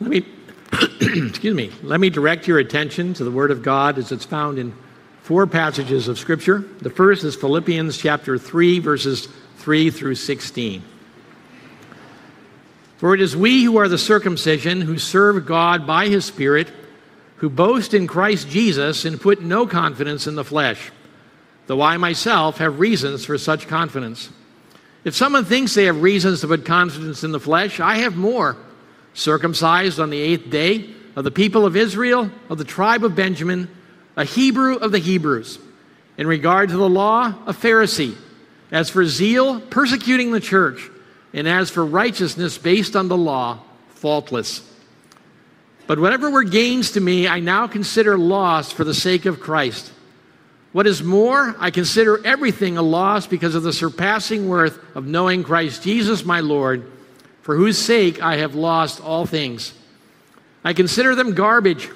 Let me, excuse me, let me direct your attention to the Word of God as it's found in four passages of Scripture. The first is Philippians chapter 3, verses 3 through 16. For it is we who are the circumcision, who serve God by his Spirit, who boast in Christ Jesus and put no confidence in the flesh, though I myself have reasons for such confidence. If someone thinks they have reasons to put confidence in the flesh, I have more. Circumcised on the eighth day, of the people of Israel, of the tribe of Benjamin, a Hebrew of the Hebrews. In regard to the law, a Pharisee. As for zeal, persecuting the church and as for righteousness based on the law, faultless. But whatever were gains to me, I now consider loss for the sake of Christ. What is more, I consider everything a loss because of the surpassing worth of knowing Christ Jesus my Lord, for whose sake I have lost all things. I consider them garbage,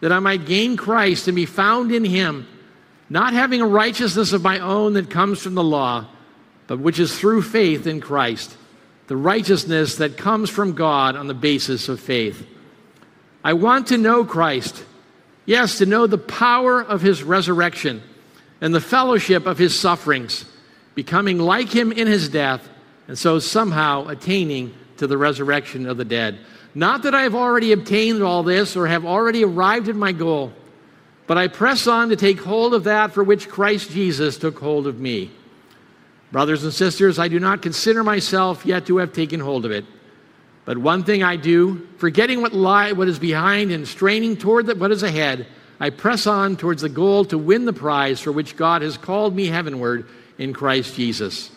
that I might gain Christ and be found in him, not having a righteousness of my own that comes from the law but which is through faith in Christ, the righteousness that comes from God on the basis of faith. I want to know Christ, yes, to know the power of his resurrection and the fellowship of his sufferings, becoming like him in his death, and so somehow attaining to the resurrection of the dead. Not that I have already obtained all this or have already arrived at my goal, but I press on to take hold of that for which Christ Jesus took hold of me. Brothers and sisters, I do not consider myself yet to have taken hold of it. But one thing I do, forgetting what lie, what is behind and straining toward the, what is ahead, I press on towards the goal to win the prize for which God has called me heavenward in Christ Jesus.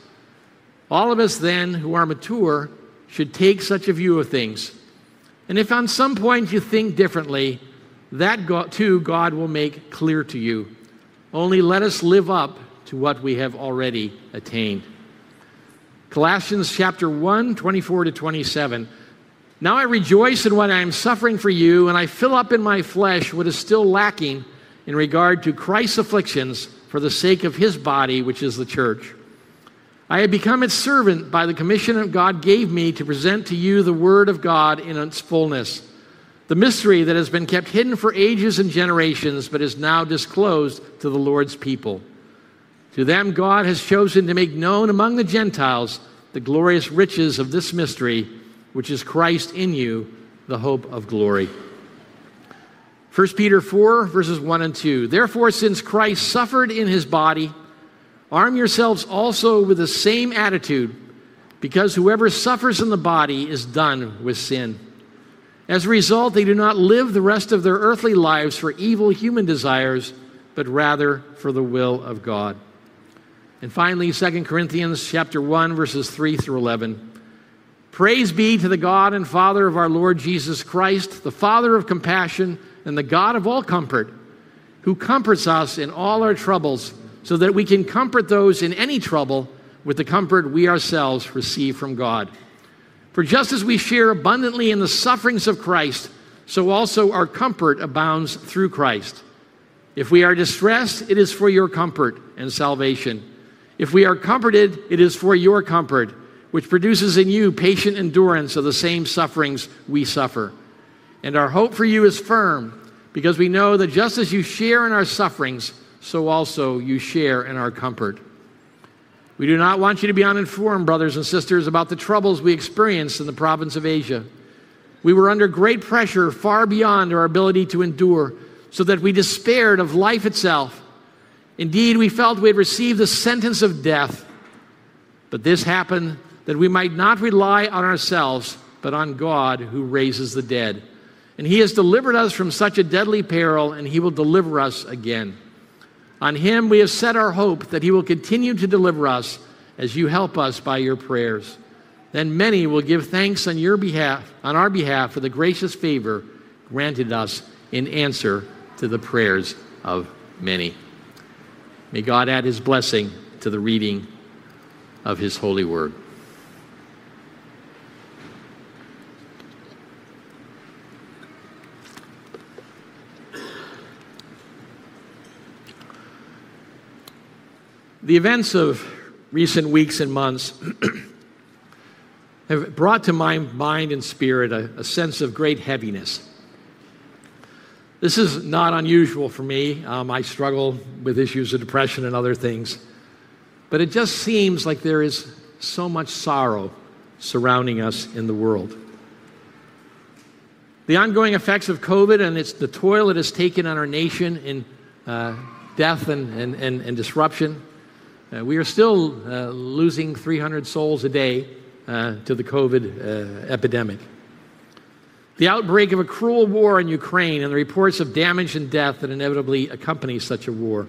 All of us then who are mature should take such a view of things. And if on some point you think differently, that God, too God will make clear to you. Only let us live up to what we have already attained. Colossians chapter 1, 24 to 27. Now I rejoice in what I am suffering for you, and I fill up in my flesh what is still lacking in regard to Christ's afflictions for the sake of his body, which is the church. I have become its servant by the commission that God gave me to present to you the word of God in its fullness, the mystery that has been kept hidden for ages and generations, but is now disclosed to the Lord's people. To them, God has chosen to make known among the Gentiles the glorious riches of this mystery, which is Christ in you, the hope of glory. 1 Peter 4, verses 1 and 2. Therefore, since Christ suffered in his body, arm yourselves also with the same attitude, because whoever suffers in the body is done with sin. As a result, they do not live the rest of their earthly lives for evil human desires, but rather for the will of God. And finally, 2 Corinthians chapter 1 verses 3 through 11. Praise be to the God and Father of our Lord Jesus Christ, the Father of compassion and the God of all comfort, who comforts us in all our troubles, so that we can comfort those in any trouble with the comfort we ourselves receive from God. For just as we share abundantly in the sufferings of Christ, so also our comfort abounds through Christ. If we are distressed, it is for your comfort and salvation. If we are comforted, it is for your comfort, which produces in you patient endurance of the same sufferings we suffer. And our hope for you is firm, because we know that just as you share in our sufferings, so also you share in our comfort. We do not want you to be uninformed, brothers and sisters, about the troubles we experienced in the province of Asia. We were under great pressure, far beyond our ability to endure, so that we despaired of life itself Indeed, we felt we had received the sentence of death. But this happened that we might not rely on ourselves, but on God who raises the dead. And he has delivered us from such a deadly peril, and he will deliver us again. On him we have set our hope that he will continue to deliver us as you help us by your prayers. Then many will give thanks on your behalf, on our behalf, for the gracious favor granted us in answer to the prayers of many. May God add his blessing to the reading of his holy word. The events of recent weeks and months have brought to my mind and spirit a, a sense of great heaviness. This is not unusual for me. Um, I struggle with issues of depression and other things. But it just seems like there is so much sorrow surrounding us in the world. The ongoing effects of COVID and its, the toil it has taken on our nation in uh, death and, and, and, and disruption. Uh, we are still uh, losing 300 souls a day uh, to the COVID uh, epidemic. The outbreak of a cruel war in Ukraine and the reports of damage and death that inevitably accompany such a war.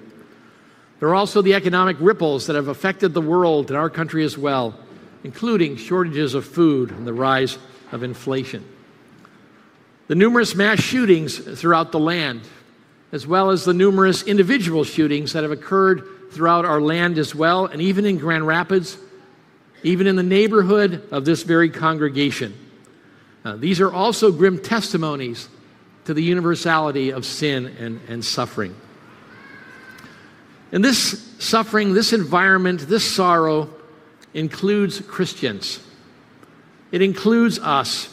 There are also the economic ripples that have affected the world and our country as well, including shortages of food and the rise of inflation. The numerous mass shootings throughout the land, as well as the numerous individual shootings that have occurred throughout our land as well, and even in Grand Rapids, even in the neighborhood of this very congregation. Uh, these are also grim testimonies to the universality of sin and, and suffering. And this suffering, this environment, this sorrow includes Christians. It includes us.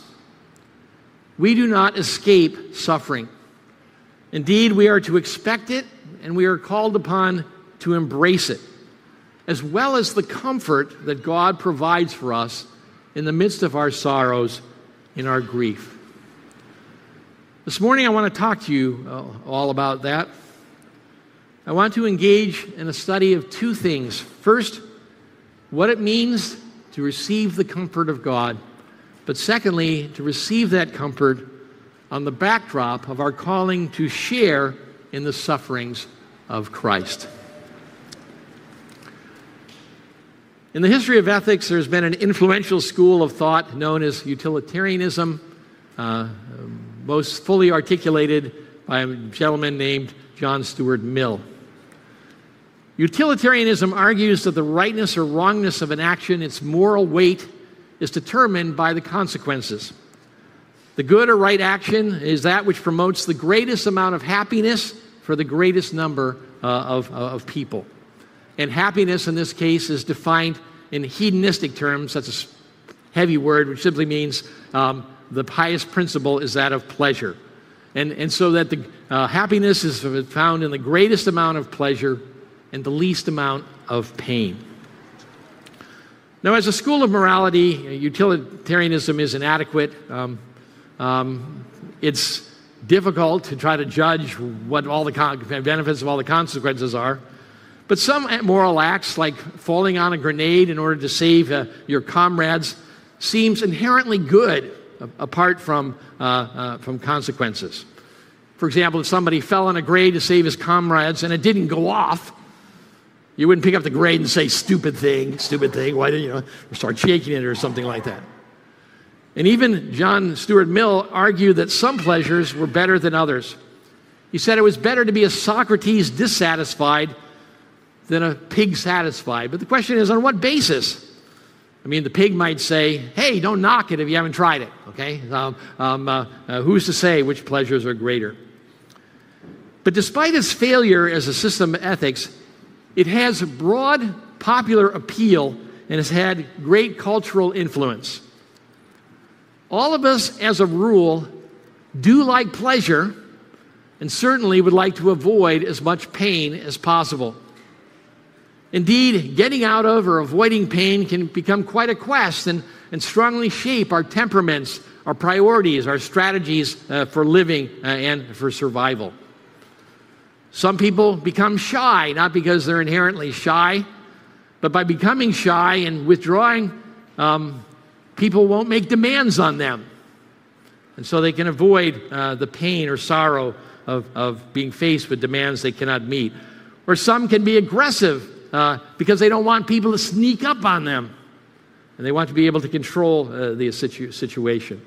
We do not escape suffering. Indeed, we are to expect it and we are called upon to embrace it, as well as the comfort that God provides for us in the midst of our sorrows, in our grief. This morning, I want to talk to you uh, all about that. I want to engage in a study of two things. First, what it means to receive the comfort of God, but secondly, to receive that comfort on the backdrop of our calling to share in the sufferings of Christ. In the history of ethics, there's been an influential school of thought known as utilitarianism, uh, most fully articulated by a gentleman named John Stuart Mill. Utilitarianism argues that the rightness or wrongness of an action, its moral weight, is determined by the consequences. The good or right action is that which promotes the greatest amount of happiness for the greatest number uh, of, of people. And happiness in this case is defined in hedonistic terms. That's a heavy word, which simply means um, the highest principle is that of pleasure. And, and so that the uh, happiness is found in the greatest amount of pleasure and the least amount of pain. Now, as a school of morality, utilitarianism is inadequate. Um, um, it's difficult to try to judge what all the benefits of all the consequences are. But some moral acts, like falling on a grenade in order to save uh, your comrades, seems inherently good apart from, uh, uh, from consequences. For example, if somebody fell on a grade to save his comrades and it didn't go off, you wouldn't pick up the grade and say, stupid thing, stupid thing, why didn't you know, start shaking it or something like that. And even John Stuart Mill argued that some pleasures were better than others. He said it was better to be a Socrates dissatisfied than a pig satisfied. But the question is, on what basis? I mean, the pig might say, hey, don't knock it if you haven't tried it, okay? Um, um, uh, uh, who's to say which pleasures are greater? But despite its failure as a system of ethics, it has broad popular appeal and has had great cultural influence. All of us, as a rule, do like pleasure and certainly would like to avoid as much pain as possible. Indeed, getting out of or avoiding pain can become quite a quest and, and strongly shape our temperaments, our priorities, our strategies uh, for living uh, and for survival. Some people become shy, not because they're inherently shy, but by becoming shy and withdrawing, um, people won't make demands on them. And so they can avoid uh, the pain or sorrow of, of being faced with demands they cannot meet. Or some can be aggressive uh, because they don't want people to sneak up on them. And they want to be able to control uh, the situ- situation.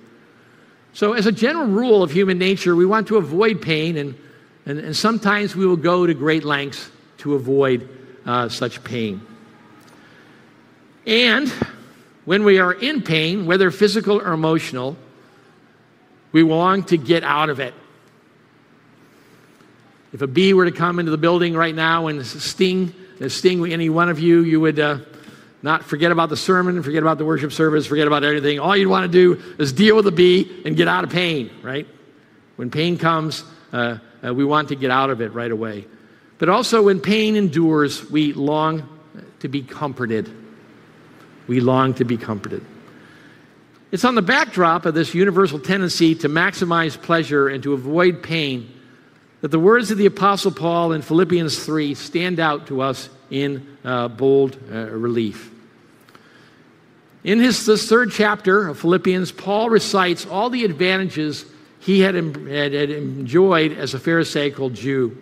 So, as a general rule of human nature, we want to avoid pain and and, and sometimes we will go to great lengths to avoid uh, such pain. And when we are in pain, whether physical or emotional, we long to get out of it. If a bee were to come into the building right now and sting, sting any one of you, you would, uh, Not forget about the sermon, forget about the worship service, forget about everything. All you'd want to do is deal with the bee and get out of pain, right? When pain comes, uh, uh, we want to get out of it right away. But also, when pain endures, we long to be comforted. We long to be comforted. It's on the backdrop of this universal tendency to maximize pleasure and to avoid pain that the words of the Apostle Paul in Philippians 3 stand out to us in uh, bold uh, relief. In his this third chapter of Philippians, Paul recites all the advantages he had, had, had enjoyed as a Pharisaical Jew.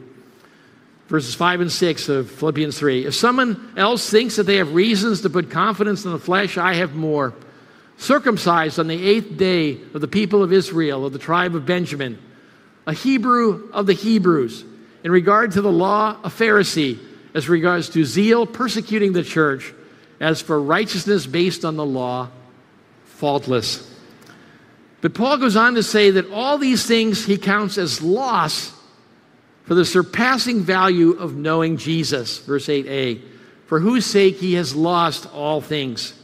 Verses 5 and 6 of Philippians 3. If someone else thinks that they have reasons to put confidence in the flesh, I have more. Circumcised on the eighth day of the people of Israel, of the tribe of Benjamin, a Hebrew of the Hebrews, in regard to the law, a Pharisee, as regards to zeal, persecuting the church, as for righteousness based on the law, faultless. But Paul goes on to say that all these things he counts as loss for the surpassing value of knowing Jesus. Verse 8a, for whose sake he has lost all things.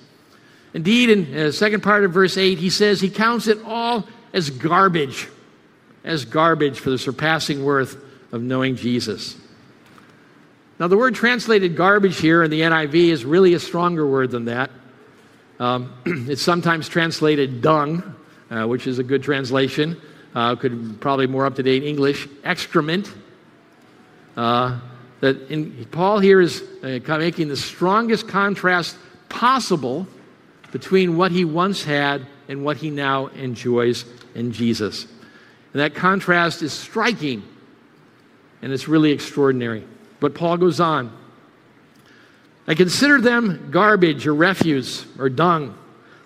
Indeed, in the second part of verse 8, he says he counts it all as garbage, as garbage for the surpassing worth of knowing Jesus. Now, the word translated garbage here in the NIV is really a stronger word than that. Um, it's sometimes translated dung, uh, which is a good translation. Uh, could probably more up to date English. Excrement. Uh, that in, Paul here is uh, making the strongest contrast possible between what he once had and what he now enjoys in Jesus. And that contrast is striking and it's really extraordinary. But Paul goes on I consider them garbage or refuse or dung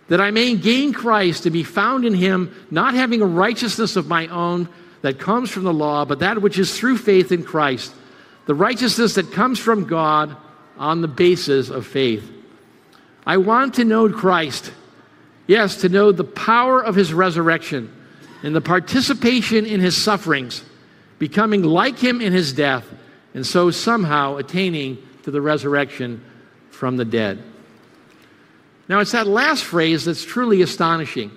that I may gain Christ and be found in him, not having a righteousness of my own that comes from the law, but that which is through faith in Christ, the righteousness that comes from God on the basis of faith. I want to know Christ, yes, to know the power of his resurrection and the participation in his sufferings, becoming like him in his death, and so somehow attaining to the resurrection from the dead. Now, it's that last phrase that's truly astonishing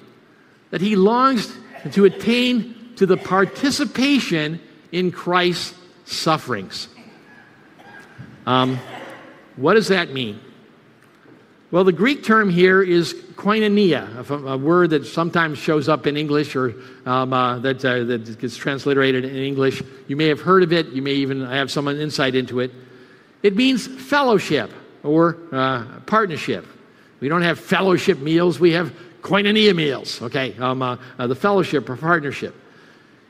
that he longs to attain to the participation in Christ's sufferings. Um, what does that mean? Well, the Greek term here is koinonia, a, word that sometimes shows up in English or um, uh, that, uh, that gets transliterated in English. You may have heard of it, you may even have some insight into it. It means fellowship or uh, partnership. We don't have fellowship meals, we have koinonia meals, okay? Um, uh, uh, the fellowship or partnership.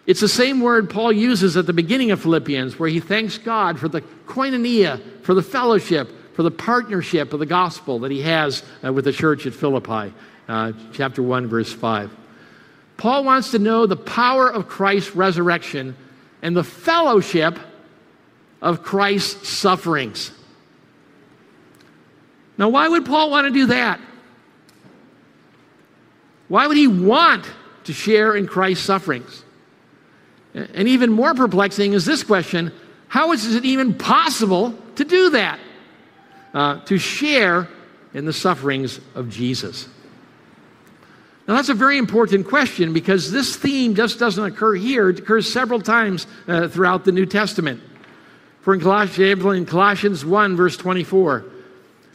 It's the same word Paul uses at the beginning of Philippians, where he thanks God for the koinonia, for the fellowship, for the partnership of the gospel that he has uh, with the church at Philippi, uh, chapter 1, verse 5. Paul wants to know the power of Christ's resurrection and the fellowship of Christ's sufferings. Now, why would Paul want to do that? Why would he want to share in Christ's sufferings? And even more perplexing is this question how is it even possible to do that? Uh, to share in the sufferings of Jesus. Now, that's a very important question because this theme just doesn't occur here. It occurs several times uh, throughout the New Testament. For in Colossians, in Colossians 1, verse 24,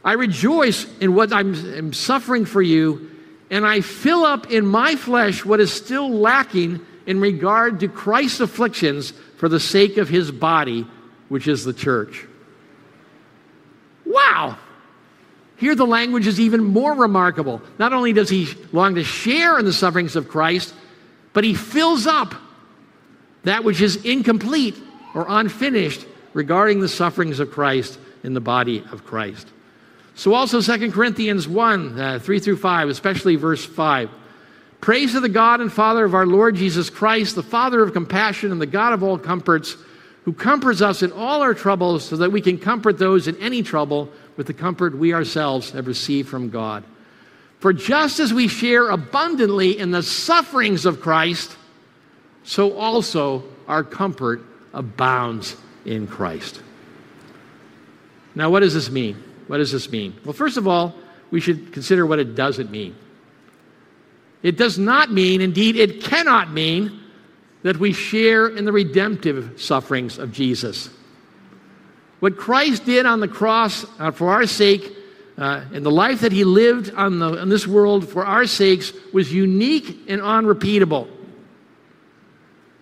I rejoice in what I'm, I'm suffering for you, and I fill up in my flesh what is still lacking in regard to Christ's afflictions for the sake of his body, which is the church. Wow! Here, the language is even more remarkable. Not only does he long to share in the sufferings of Christ, but he fills up that which is incomplete or unfinished regarding the sufferings of Christ in the body of Christ. So, also 2 Corinthians 1 uh, 3 through 5, especially verse 5. Praise to the God and Father of our Lord Jesus Christ, the Father of compassion and the God of all comforts, who comforts us in all our troubles so that we can comfort those in any trouble with the comfort we ourselves have received from God. For just as we share abundantly in the sufferings of Christ, so also our comfort abounds in Christ. Now, what does this mean? What does this mean? Well, first of all, we should consider what it doesn't mean. It does not mean, indeed, it cannot mean, that we share in the redemptive sufferings of Jesus. What Christ did on the cross uh, for our sake, uh, and the life that he lived on, the, on this world for our sakes, was unique and unrepeatable.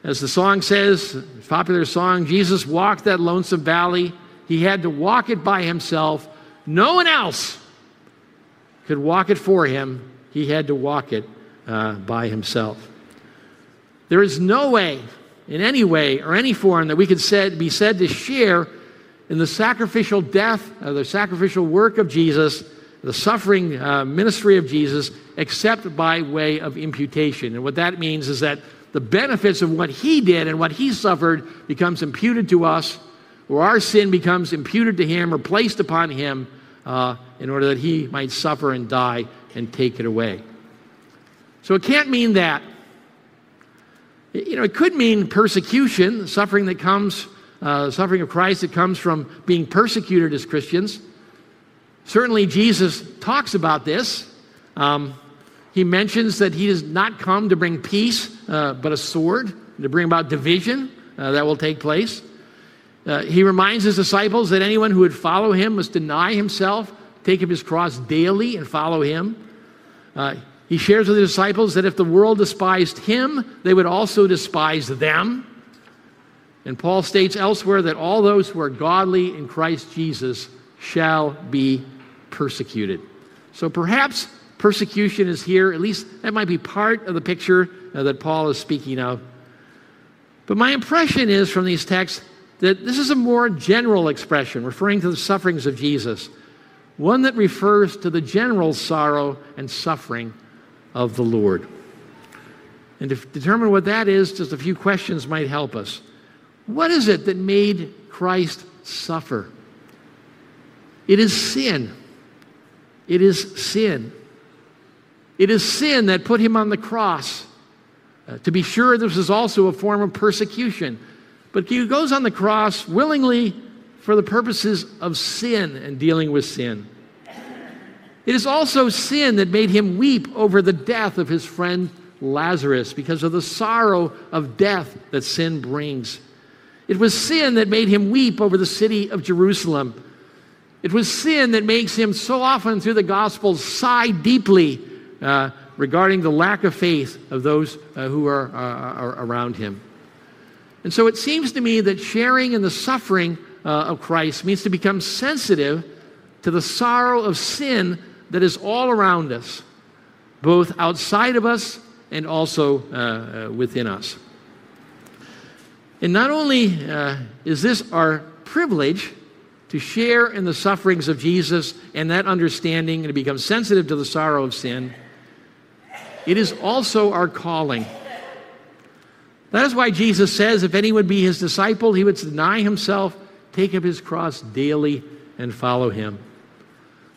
As the song says, popular song, Jesus walked that lonesome valley. He had to walk it by himself. No one else could walk it for him. He had to walk it uh, by himself. There is no way, in any way or any form, that we could said, be said to share in the sacrificial death, uh, the sacrificial work of Jesus, the suffering uh, ministry of Jesus, except by way of imputation. And what that means is that the benefits of what he did and what he suffered becomes imputed to us, or our sin becomes imputed to him or placed upon him uh, in order that he might suffer and die and take it away. So it can't mean that. You know, it could mean persecution, suffering that comes, uh, suffering of Christ that comes from being persecuted as Christians. Certainly, Jesus talks about this. Um, he mentions that he does not come to bring peace, uh, but a sword, to bring about division uh, that will take place. Uh, he reminds his disciples that anyone who would follow him must deny himself, take up his cross daily, and follow him. He shares with the disciples that if the world despised him, they would also despise them. And Paul states elsewhere that all those who are godly in Christ Jesus shall be persecuted. So perhaps persecution is here. At least that might be part of the picture that Paul is speaking of. But my impression is from these texts that this is a more general expression referring to the sufferings of Jesus, one that refers to the general sorrow and suffering of the Lord. And to determine what that is, just a few questions might help us. What is it that made Christ suffer? It is sin. It is sin. It is sin that put him on the cross. Uh, to be sure, this is also a form of persecution. But he goes on the cross willingly for the purposes of sin and dealing with sin. It is also sin that made him weep over the death of his friend Lazarus because of the sorrow of death that sin brings. It was sin that made him weep over the city of Jerusalem. It was sin that makes him so often through the Gospels sigh deeply uh, regarding the lack of faith of those uh, who are, uh, are, around him. And so it seems to me that sharing in the suffering uh, of Christ means to become sensitive to the sorrow of sin that is all around us, both outside of us and also uh, uh, within us. And not only is this our privilege, to share in the sufferings of Jesus and that understanding and to become sensitive to the sorrow of sin, it is also our calling. That is why Jesus says if anyone be his disciple, he would deny himself, take up his cross daily, and follow him.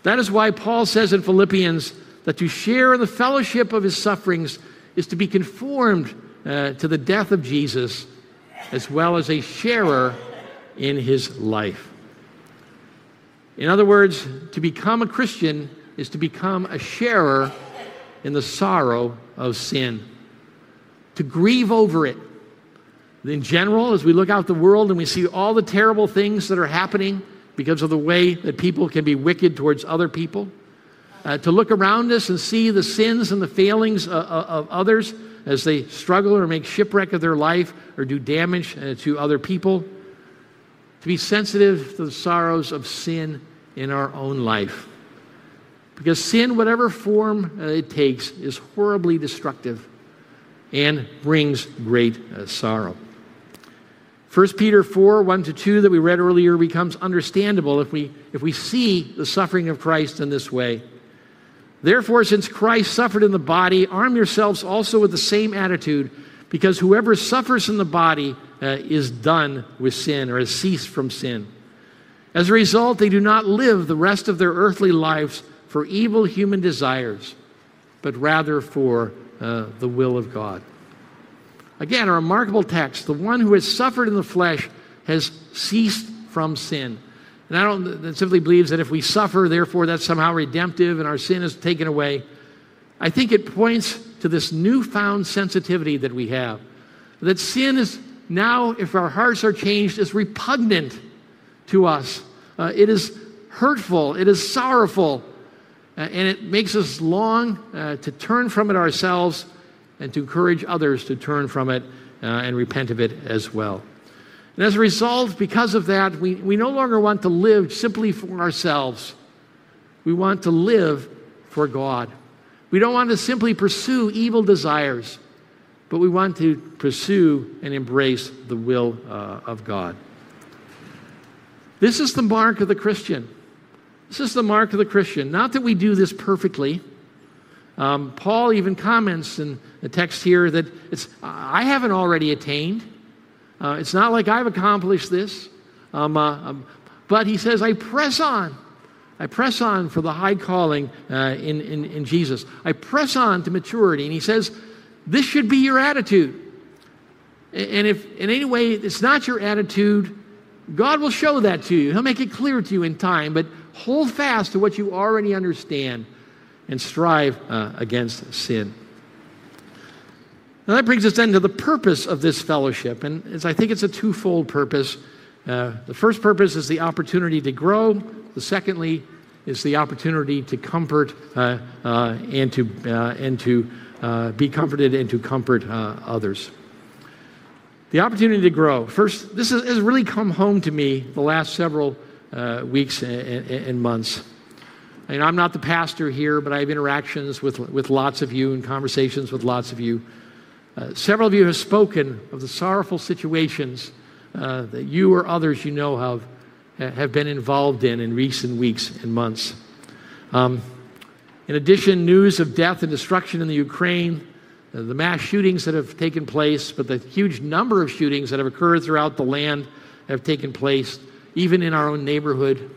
That is why Paul says in Philippians that to share in the fellowship of his sufferings is to be conformed uh, to the death of Jesus, as well as a sharer in his life. In other words, to become a Christian is to become a sharer in the sorrow of sin, to grieve over it. In general, as we look out the world and we see all the terrible things that are happening because of the way that people can be wicked towards other people, uh, to look around us and see the sins and the failings of, of others as they struggle or make shipwreck of their life or do damage uh, to other people, to be sensitive to the sorrows of sin in our own life. Because sin, whatever form uh, it takes, is horribly destructive and brings great uh, sorrow. 1 Peter 4 1 to 2 that we read earlier becomes understandable if we, if we see the suffering of Christ in this way. Therefore, since Christ suffered in the body, arm yourselves also with the same attitude, because whoever suffers in the body uh, is done with sin or has ceased from sin. As a result, they do not live the rest of their earthly lives for evil human desires, but rather for uh, the will of God. Again, a remarkable text. The one who has suffered in the flesh has ceased from sin. And I don't simply believes that if we suffer, therefore that's somehow redemptive and our sin is taken away. I think it points to this newfound sensitivity that we have. That sin is now, if our hearts are changed, is repugnant to us. Uh, it is hurtful, it is sorrowful, uh, and it makes us long uh, to turn from it ourselves and to encourage others to turn from it uh, and repent of it as well. And as a result, because of that, we, we no longer want to live simply for ourselves. We want to live for God. We don't want to simply pursue evil desires, but we want to pursue and embrace the will uh, of God. This is the mark of the Christian. This is the mark of the Christian. Not that we do this perfectly. Um, Paul even comments in the text here that it's, I haven't already attained. Uh, it's not like I've accomplished this. Um, uh, um, but he says, I press on. I press on for the high calling uh, in, in, in Jesus. I press on to maturity. And he says, this should be your attitude. And if in any way it's not your attitude, God will show that to you. He'll make it clear to you in time. But hold fast to what you already understand and strive uh, against sin. Now that brings us then to the purpose of this fellowship, and I think it's a twofold purpose. Uh, the first purpose is the opportunity to grow. The secondly is the opportunity to comfort uh, uh, and to uh, and to uh, be comforted and to comfort others. The opportunity to grow. First, this has really come home to me the last several weeks and, and months. And I'm not the pastor here, but I have interactions with, with lots of you and conversations with lots of you. Uh, several of you have spoken of the sorrowful situations uh, that you or others you know have, have been involved in in recent weeks and months. Um, in addition, news of death and destruction in the Ukraine, uh, the mass shootings that have taken place, but the huge number of shootings that have occurred throughout the land have taken place, even in our own neighborhood.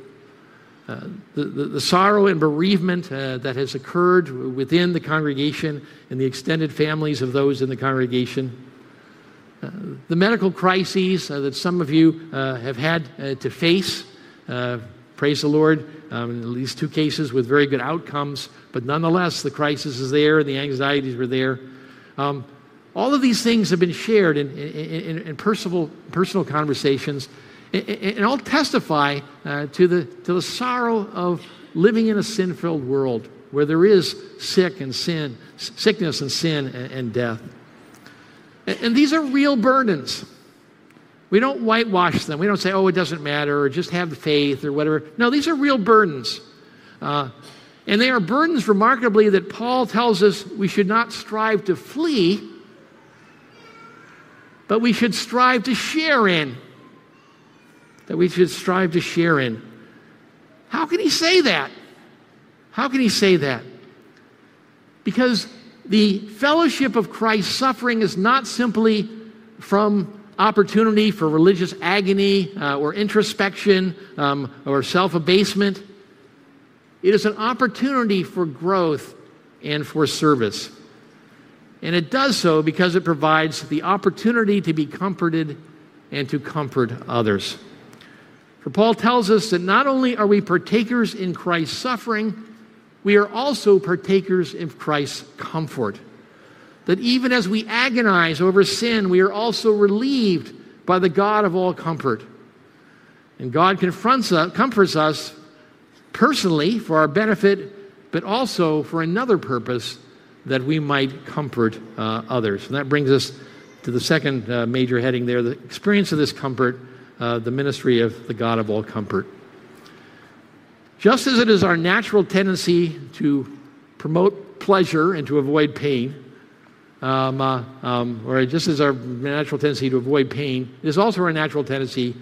Uh, the, the, the, sorrow and bereavement uh, that has occurred within the congregation and the extended families of those in the congregation. Uh, the medical crises uh, that some of you uh, have had to face. praise the Lord. Um, in these two cases with very good outcomes, but nonetheless, the crisis is there and the anxieties were there. Um, all of these things have been shared in, in, in personal, personal conversations and all testify uh, to, the, to the sorrow of living in a sin filled world where there is sick and sin, sickness and sin and, and death. And, and, these are real burdens. We don't whitewash them. We don't say, oh, it doesn't matter, or just have faith, or whatever. No, these are real burdens. Uh, and they are burdens, remarkably, that Paul tells us we should not strive to flee, but we should strive to share in that we should strive to share in. How can he say that? How can he say that? Because the fellowship of Christ's suffering is not simply from opportunity for religious agony uh, or introspection um, or self abasement. It is an opportunity for growth and for service. And it does so because it provides the opportunity to be comforted and to comfort others. For Paul tells us that not only are we partakers in Christ's suffering, we are also partakers in Christ's comfort. That even as we agonize over sin, we are also relieved by the God of all comfort. And God confronts us, comforts us personally for our benefit, but also for another purpose that we might comfort uh, others. And that brings us to the second uh, major heading there the experience of this comfort uh, the ministry of the God of all comfort. Just as it is our natural tendency to promote pleasure and to avoid pain, um, uh, um, or just as our natural tendency to avoid pain, it is also our natural tendency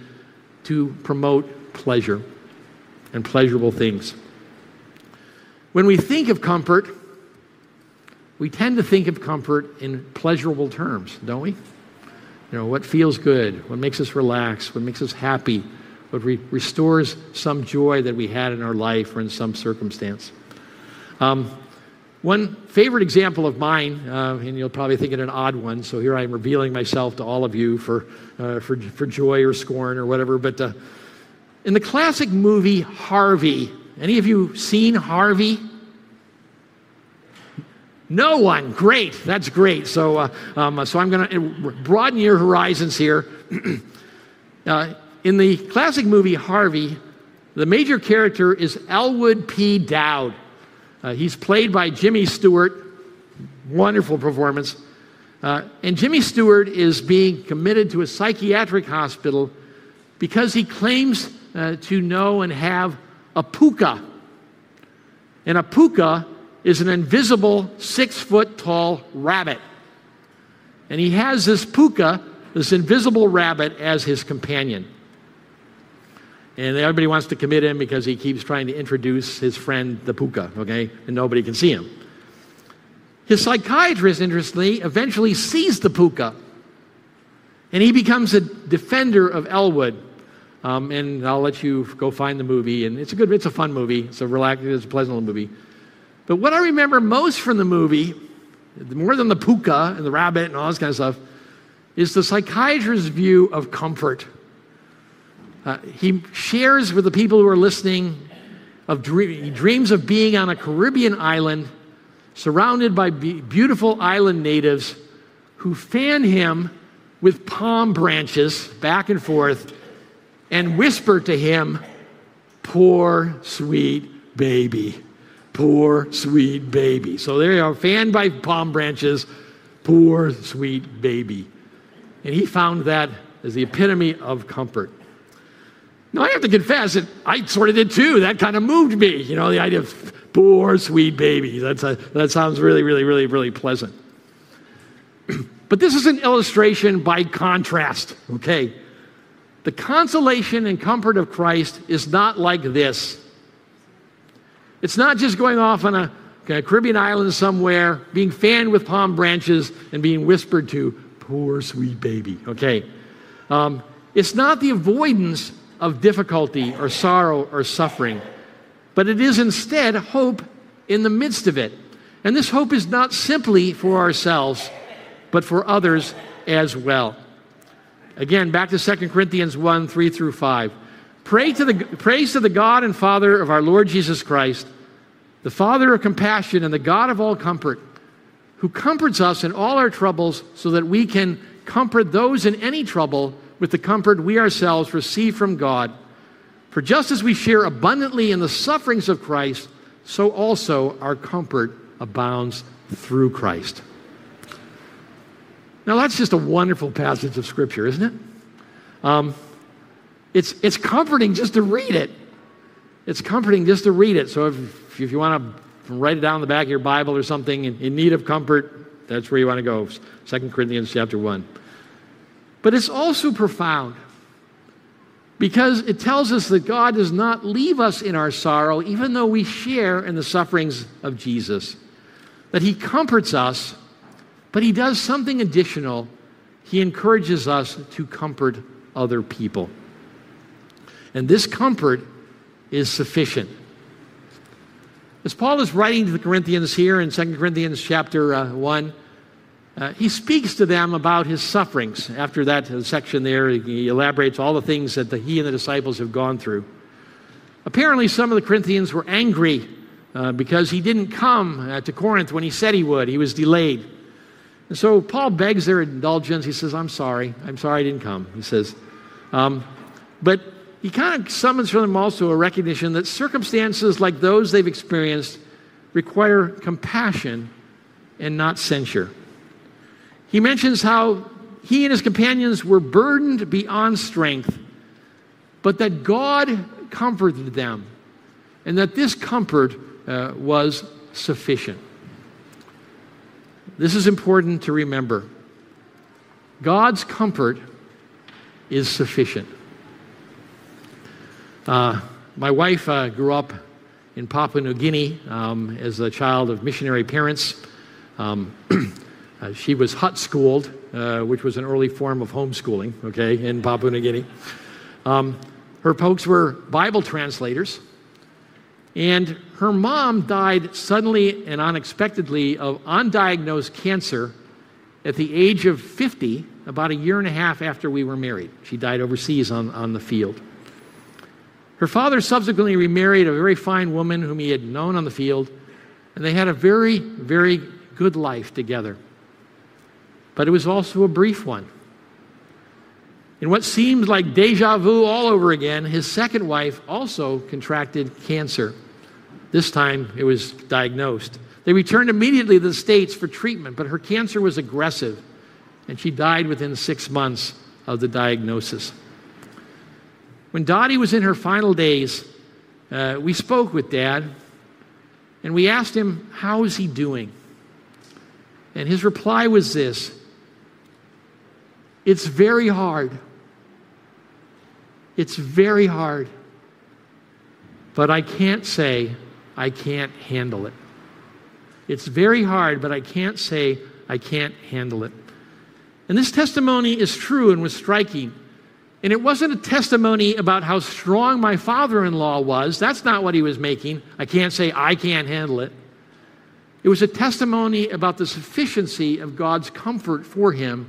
to promote pleasure and pleasurable things. When we think of comfort, we tend to think of comfort in pleasurable terms, don't we? You know, what feels good, what makes us relax, what makes us happy, what re- restores some joy that we had in our life or in some circumstance. Um, one favorite example of mine, uh, and you'll probably think it an odd one, so here I am revealing myself to all of you for, uh, for, for joy or scorn or whatever, but uh, in the classic movie Harvey, any of you seen Harvey? No one. Great. That's great. So, uh, um, so I'm going to broaden your horizons here. uh, in the classic movie Harvey, the major character is Elwood P. Dowd. Uh, he's played by Jimmy Stewart. Wonderful performance. Uh, and Jimmy Stewart is being committed to a psychiatric hospital because he claims uh, to know and have a pooka. And a pooka is an invisible six foot tall rabbit. And he has this pooka, this invisible rabbit, as his companion. And everybody wants to commit him because he keeps trying to introduce his friend, the pooka, okay? And nobody can see him. His psychiatrist, interestingly, eventually sees the pooka. And he becomes a defender of Elwood. Um, and I'll let you go find the movie. And it's a good, it's a fun movie. It's a relaxing, it's a pleasant little movie. But what I remember most from the movie, more than the pooka and the rabbit and all this kind of stuff, is the psychiatrist's view of comfort. Uh, he shares with the people who are listening of dream, he dreams of being on a Caribbean island surrounded by be- beautiful island natives who fan him with palm branches back and forth and whisper to him, Poor sweet baby. Poor sweet baby. So there you are, fanned by palm branches, poor sweet baby. And he found that as the epitome of comfort. Now, I have to confess that I sort of did too. That kind of moved me, you know, the idea of poor, sweet baby. That's a, that sounds really, really, really, really pleasant. but this is an illustration by contrast, okay? The consolation and comfort of Christ is not like this. It's not just going off on a, a Caribbean island somewhere, being fanned with palm branches and being whispered to, poor, sweet baby, okay? Um, it's not the avoidance of difficulty or sorrow or suffering, but it is instead hope in the midst of it. And this hope is not simply for ourselves, but for others as well. Again, back to 2 Corinthians 1 3 through 5. Pray to the, praise to the God and Father of our Lord Jesus Christ, the Father of compassion and the God of all comfort, who comforts us in all our troubles so that we can comfort those in any trouble with the comfort we ourselves receive from God. For just as we share abundantly in the sufferings of Christ, so also our comfort abounds through Christ. Now, that's just a wonderful passage of Scripture, isn't it? Um, it's, it's comforting just to read it. It's comforting just to read it. So, if, if you want to write it down in the back of your Bible or something in, in need of comfort, that's where you want to go. 2 Corinthians chapter 1. But it's also profound because it tells us that God does not leave us in our sorrow, even though we share in the sufferings of Jesus. That He comforts us, but He does something additional. He encourages us to comfort other people. And this comfort is sufficient. As Paul is writing to the Corinthians here in 2 Corinthians chapter uh, 1, uh, he speaks to them about his sufferings. After that section there, he elaborates all the things that the, he and the disciples have gone through. Apparently, some of the Corinthians were angry uh, because he didn't come uh, to Corinth when he said he would. He was delayed. And so Paul begs their indulgence. He says, I'm sorry. I'm sorry I didn't come. He says, um, but he kind of summons from them also a recognition that circumstances like those they've experienced require compassion and not censure. He mentions how he and his companions were burdened beyond strength, but that God comforted them, and that this comfort uh, was sufficient. This is important to remember. God's comfort is sufficient. Uh, my wife uh, grew up in Papua New Guinea um, as a child of missionary parents. Um, Uh, she was hut schooled, uh, which was an early form of homeschooling, okay, in Papua New Guinea. Um, her folks were Bible translators, and her mom died suddenly and unexpectedly of undiagnosed cancer at the age of 50, about a year and a half after we were married. She died overseas on, on the field. Her father subsequently remarried a very fine woman whom he had known on the field, and they had a very, very good life together. But it was also a brief one. In what seemed like deja vu all over again, his second wife also contracted cancer. This time it was diagnosed. They returned immediately to the States for treatment, but her cancer was aggressive, and she died within six months of the diagnosis. When Dottie was in her final days, uh, we spoke with Dad, and we asked him, How is he doing? And his reply was this It's very hard. It's very hard. But I can't say I can't handle it. It's very hard, but I can't say I can't handle it. And this testimony is true and was striking. And it wasn't a testimony about how strong my father in law was. That's not what he was making. I can't say I can't handle it. It was a testimony about the sufficiency of God's comfort for him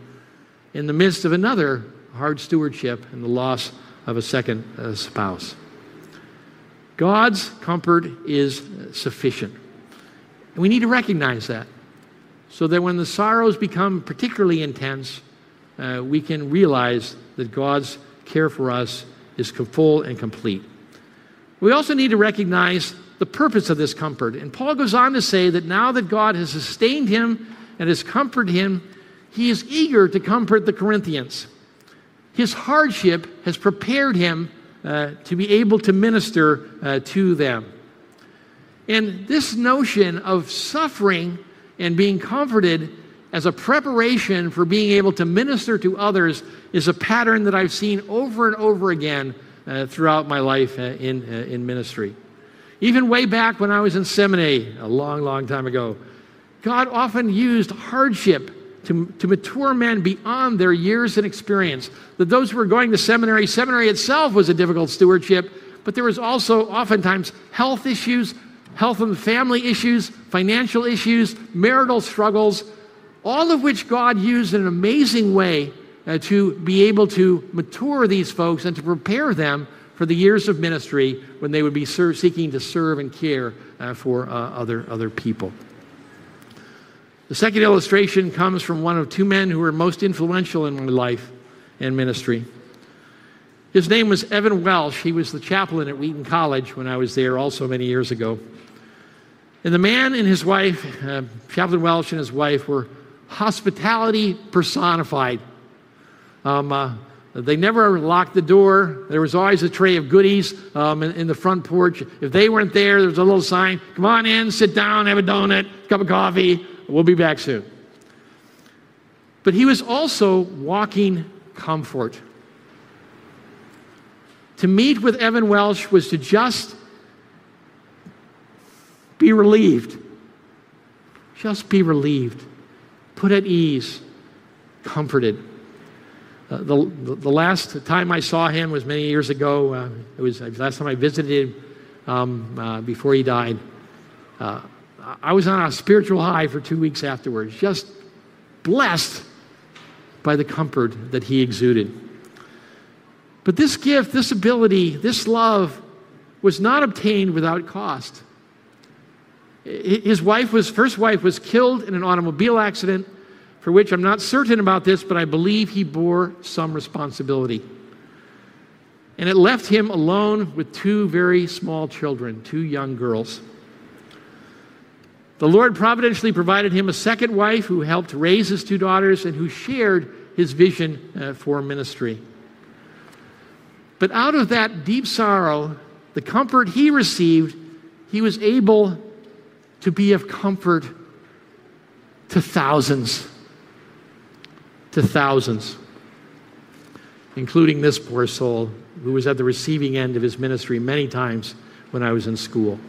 in the midst of another hard stewardship and the loss of a second uh, spouse. God's comfort is sufficient. And we need to recognize that so that when the sorrows become particularly intense, uh, we can realize that God's care for us is full and complete. We also need to recognize the purpose of this comfort. And Paul goes on to say that now that God has sustained him and has comforted him, he is eager to comfort the Corinthians. His hardship has prepared him uh, to be able to minister uh, to them. And this notion of suffering and being comforted as a preparation for being able to minister to others is a pattern that I've seen over and over again uh, throughout my life uh, in, uh, in ministry. Even way back when I was in seminary, a long, long time ago, God often used hardship to, to mature men beyond their years and experience. That those who were going to seminary, seminary itself was a difficult stewardship, but there was also oftentimes health issues, health and family issues, financial issues, marital struggles, all of which God used in an amazing way uh, to be able to mature these folks and to prepare them for the years of ministry when they would be seeking to serve and care uh, for uh, other, other people. The second illustration comes from one of two men who were most influential in my life and ministry. His name was Evan Welsh. He was the chaplain at Wheaton College when I was there also many years ago. And the man and his wife, uh, Chaplain Welsh and his wife, were hospitality personified. Um, uh, they never locked the door. There was always a tray of goodies um, in, in, the front porch. If they weren't there, there was a little sign come on in, sit down, have a donut, cup of coffee. We'll be back soon. But he was also walking comfort. To meet with Evan Welsh was to just be relieved. Just be relieved. Put at ease. Comforted. Uh, the, the, last time I saw him was many years ago. Uh, it was the last time I visited him um, uh, before he died. Uh, I was on a spiritual high for two weeks afterwards, just blessed by the comfort that he exuded. But this gift, this ability, this love was not obtained without cost. His wife was, first wife was killed in an automobile accident, for which I'm not certain about this, but I believe he bore some responsibility. And it left him alone with two very small children, two young girls. The Lord providentially provided him a second wife who helped raise his two daughters and who shared his vision uh, for ministry. But out of that deep sorrow, the comfort he received, he was able to be of comfort to thousands. To thousands, including this poor soul who was at the receiving end of his ministry many times when I was in school.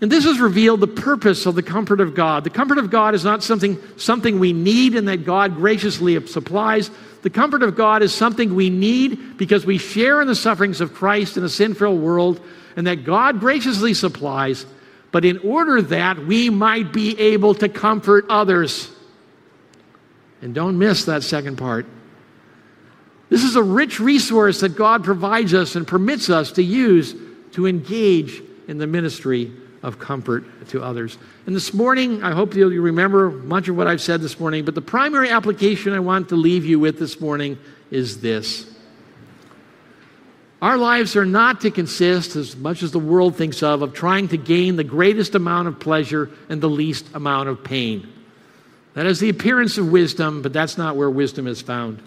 And this has revealed the purpose of the comfort of God. The comfort of God is not something, something we need and that God graciously supplies. The comfort of God is something we need because we share in the sufferings of Christ in a sin filled world and that God graciously supplies but in order that we might be able to comfort others. And don't miss that second part. This is a rich resource that God provides us and permits us to use to engage in the ministry of comfort to others. And this morning, I hope you'll remember much of what I've said this morning, but the primary application I want to leave you with this morning is this. Our lives are not to consist, as much as the world thinks of, of trying to gain the greatest amount of pleasure and the least amount of pain. That is the appearance of wisdom, but that's not where wisdom is found.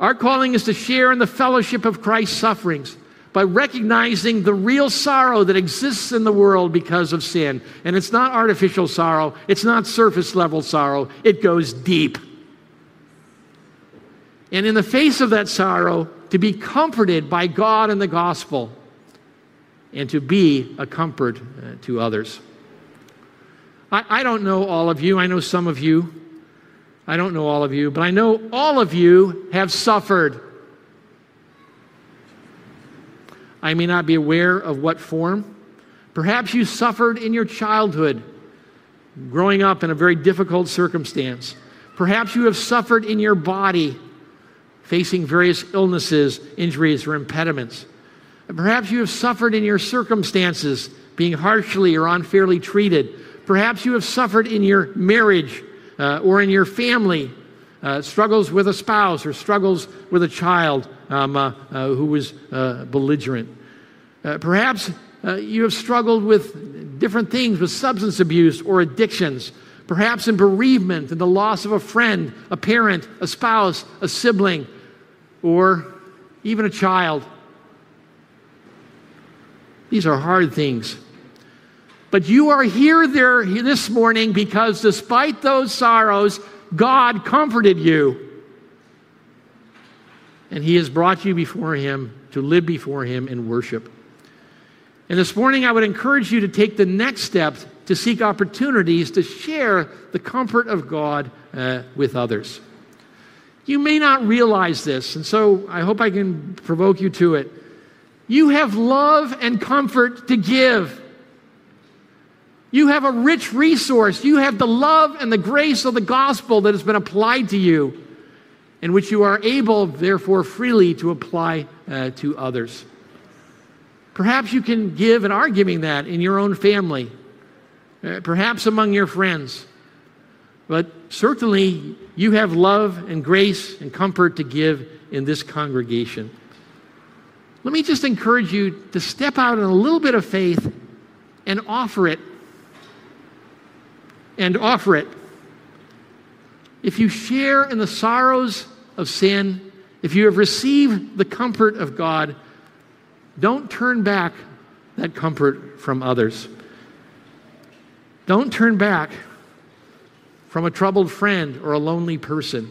Our calling is to share in the fellowship of Christ's sufferings by recognizing the real sorrow that exists in the world because of sin. And it's not artificial sorrow, it's not surface level sorrow, it goes deep. And in the face of that sorrow, to be comforted by God and the gospel, and to be a comfort uh, to others. I, I don't know all of you, I know some of you. I don't know all of you, but I know all of you have suffered. I may not be aware of what form. Perhaps you suffered in your childhood, growing up in a very difficult circumstance. Perhaps you have suffered in your body, facing various illnesses, injuries, or impediments. Perhaps you have suffered in your circumstances, being harshly or unfairly treated. Perhaps you have suffered in your marriage uh, or in your family, uh, struggles with a spouse or struggles with a child um, uh, uh who was uh, belligerent. Uh, perhaps you have struggled with different things, with substance abuse or addictions. Perhaps in bereavement and the loss of a friend, a parent, a spouse, a sibling, or even a child. These are hard things. But you are here there this morning because despite those sorrows, God comforted you. And he has brought you before him to live before him in worship. And this morning, I would encourage you to take the next step to seek opportunities to share the comfort of God uh, with others. You may not realize this, and so I hope I can provoke you to it. You have love and comfort to give. You have a rich resource. You have the love and the grace of the gospel that has been applied to you, in which you are able, therefore, freely to apply uh, to others. Perhaps you can give and are giving that in your own family, uh, perhaps among your friends. But certainly, you have love and grace and comfort to give in this congregation. Let me just encourage you to step out in a little bit of faith and offer it and offer it. If you share in the sorrows of sin, if you have received the comfort of God, don't turn back that comfort from others. Don't turn back from a troubled friend or a lonely person.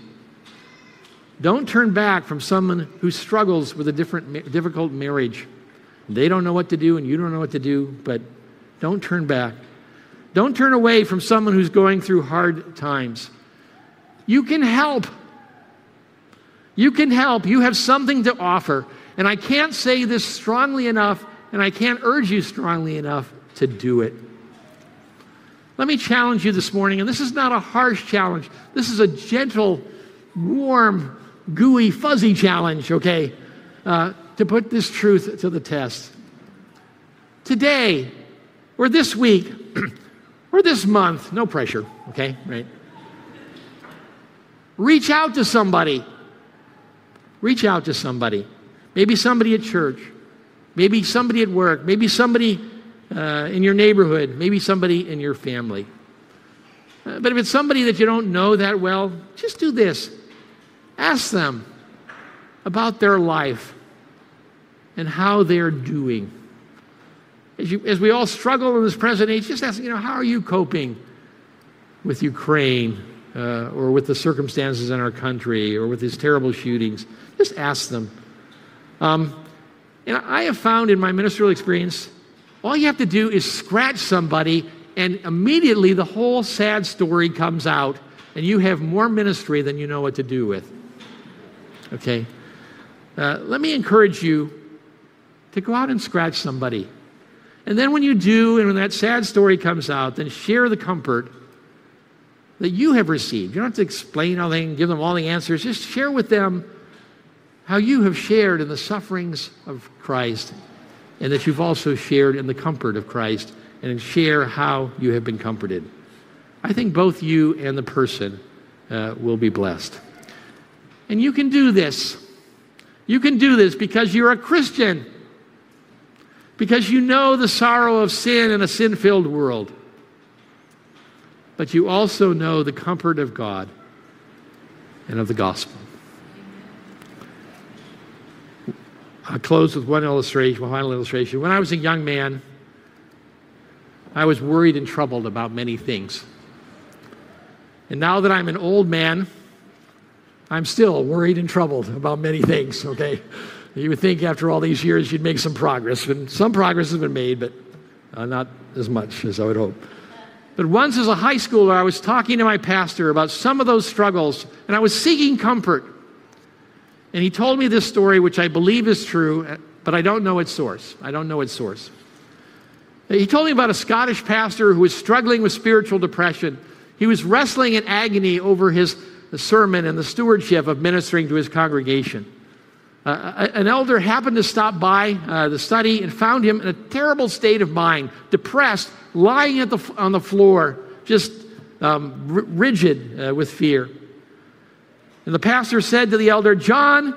Don't turn back from someone who struggles with a different, difficult marriage. They don't know what to do and you don't know what to do, but don't turn back. Don't turn away from someone who's going through hard times. You can help. You can help. You have something to offer. And I can't say this strongly enough, and I can't urge you strongly enough to do it. Let me challenge you this morning, and this is not a harsh challenge. This is a gentle, warm, gooey, fuzzy challenge, okay, uh, to put this truth to the test. Today, or this week, or this month, no pressure, okay, right? Reach out to somebody. Reach out to somebody. Maybe somebody at church, maybe somebody at work, maybe somebody uh, in your neighborhood, maybe somebody in your family. Uh, but if it's somebody that you don't know that well, just do this ask them about their life and how they're doing. As, you, as we all struggle in this present age, just ask, you know, how are you coping with Ukraine uh, or with the circumstances in our country or with these terrible shootings? Just ask them. Um, and I have found in my ministerial experience, all you have to do is scratch somebody, and immediately the whole sad story comes out, and you have more ministry than you know what to do with. Okay? Uh, let me encourage you to go out and scratch somebody. And then when you do, and when that sad story comes out, then share the comfort that you have received. You don't have to explain all and give them all the answers. Just share with them how you have shared in the sufferings of Christ and that you've also shared in the comfort of Christ and share how you have been comforted. I think both you and the person uh, will be blessed. And you can do this. You can do this because you're a Christian, because you know the sorrow of sin in a sin filled world. But you also know the comfort of God and of the gospel. I'll close with one illustration, one final illustration. When I was a young man, I was worried and troubled about many things. And now that I'm an old man, I'm still worried and troubled about many things, okay? You would think after all these years you'd make some progress, and some progress has been made, but uh, not as much as I would hope. But once as a high schooler, I was talking to my pastor about some of those struggles, and I was seeking comfort. And he told me this story, which I believe is true, but I don't know its source. I don't know its source. He told me about a Scottish pastor who was struggling with spiritual depression. He was wrestling in agony over his sermon and the stewardship of ministering to his congregation. Uh, an elder happened to stop by uh, the study and found him in a terrible state of mind, depressed, lying the, on the floor, just um, rigid uh, with fear. And the pastor said to the elder, John,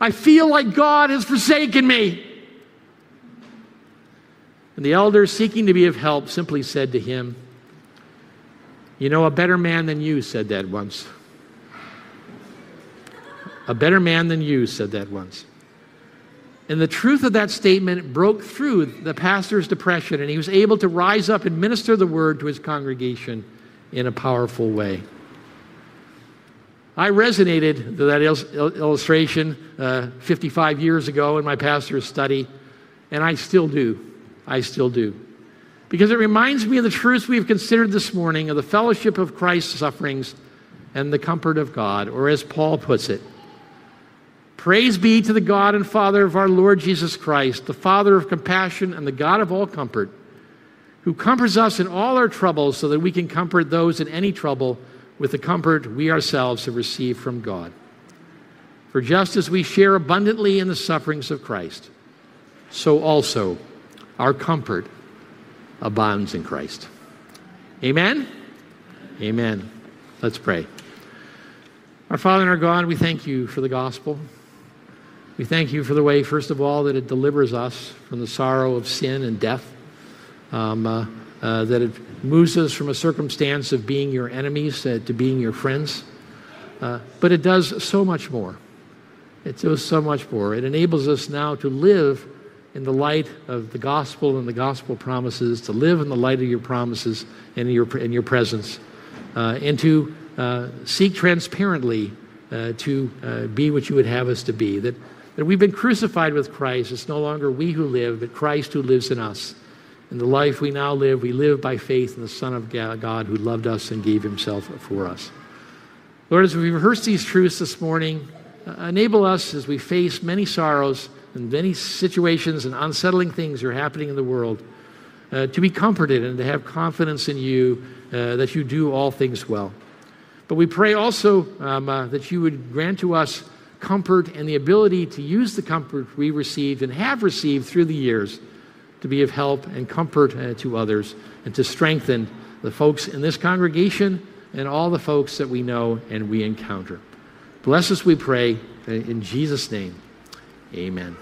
I feel like God has forsaken me. And the elder, seeking to be of help, simply said to him, You know, a better man than you said that once. A better man than you said that once. And the truth of that statement broke through the pastor's depression, and he was able to rise up and minister the word to his congregation in a powerful way. I resonated that il- illustration uh, 55 years ago in my pastor's study, and I still do. I still do. Because it reminds me of the truths we've considered this morning of the fellowship of Christ's sufferings and the comfort of God, or as Paul puts it, Praise be to the God and Father of our Lord Jesus Christ, the Father of compassion and the God of all comfort, who comforts us in all our troubles so that we can comfort those in any trouble with the comfort we ourselves have received from God. For just as we share abundantly in the sufferings of Christ, so also our comfort abounds in Christ. Amen? Amen. Let's pray. Our Father and our God, we thank you for the gospel. We thank you for the way, first of all, that it delivers us from the sorrow of sin and death, um, uh, that it moves us from a circumstance of being your enemies uh, to being your friends. Uh, but it does so much more. It does so much more. It enables us now to live in the light of the gospel and the gospel promises, to live in the light of your promises and your, in your presence, uh, and to uh, seek transparently uh, to uh, be what you would have us to be. That, that we've been crucified with Christ. It's no longer we who live, but Christ who lives in us. In the life we now live, we live by faith in the Son of God who loved us and gave himself for us. Lord, as we rehearse these truths this morning, uh, enable us as we face many sorrows and many situations and unsettling things that are happening in the world uh, to be comforted and to have confidence in you uh, that you do all things well. But we pray also um, uh, that you would grant to us comfort and the ability to use the comfort we received and have received through the years to be of help and comfort uh, to others and to strengthen the folks in this congregation and all the folks that we know and we encounter. Bless us, we pray, uh, in Jesus' name. Amen.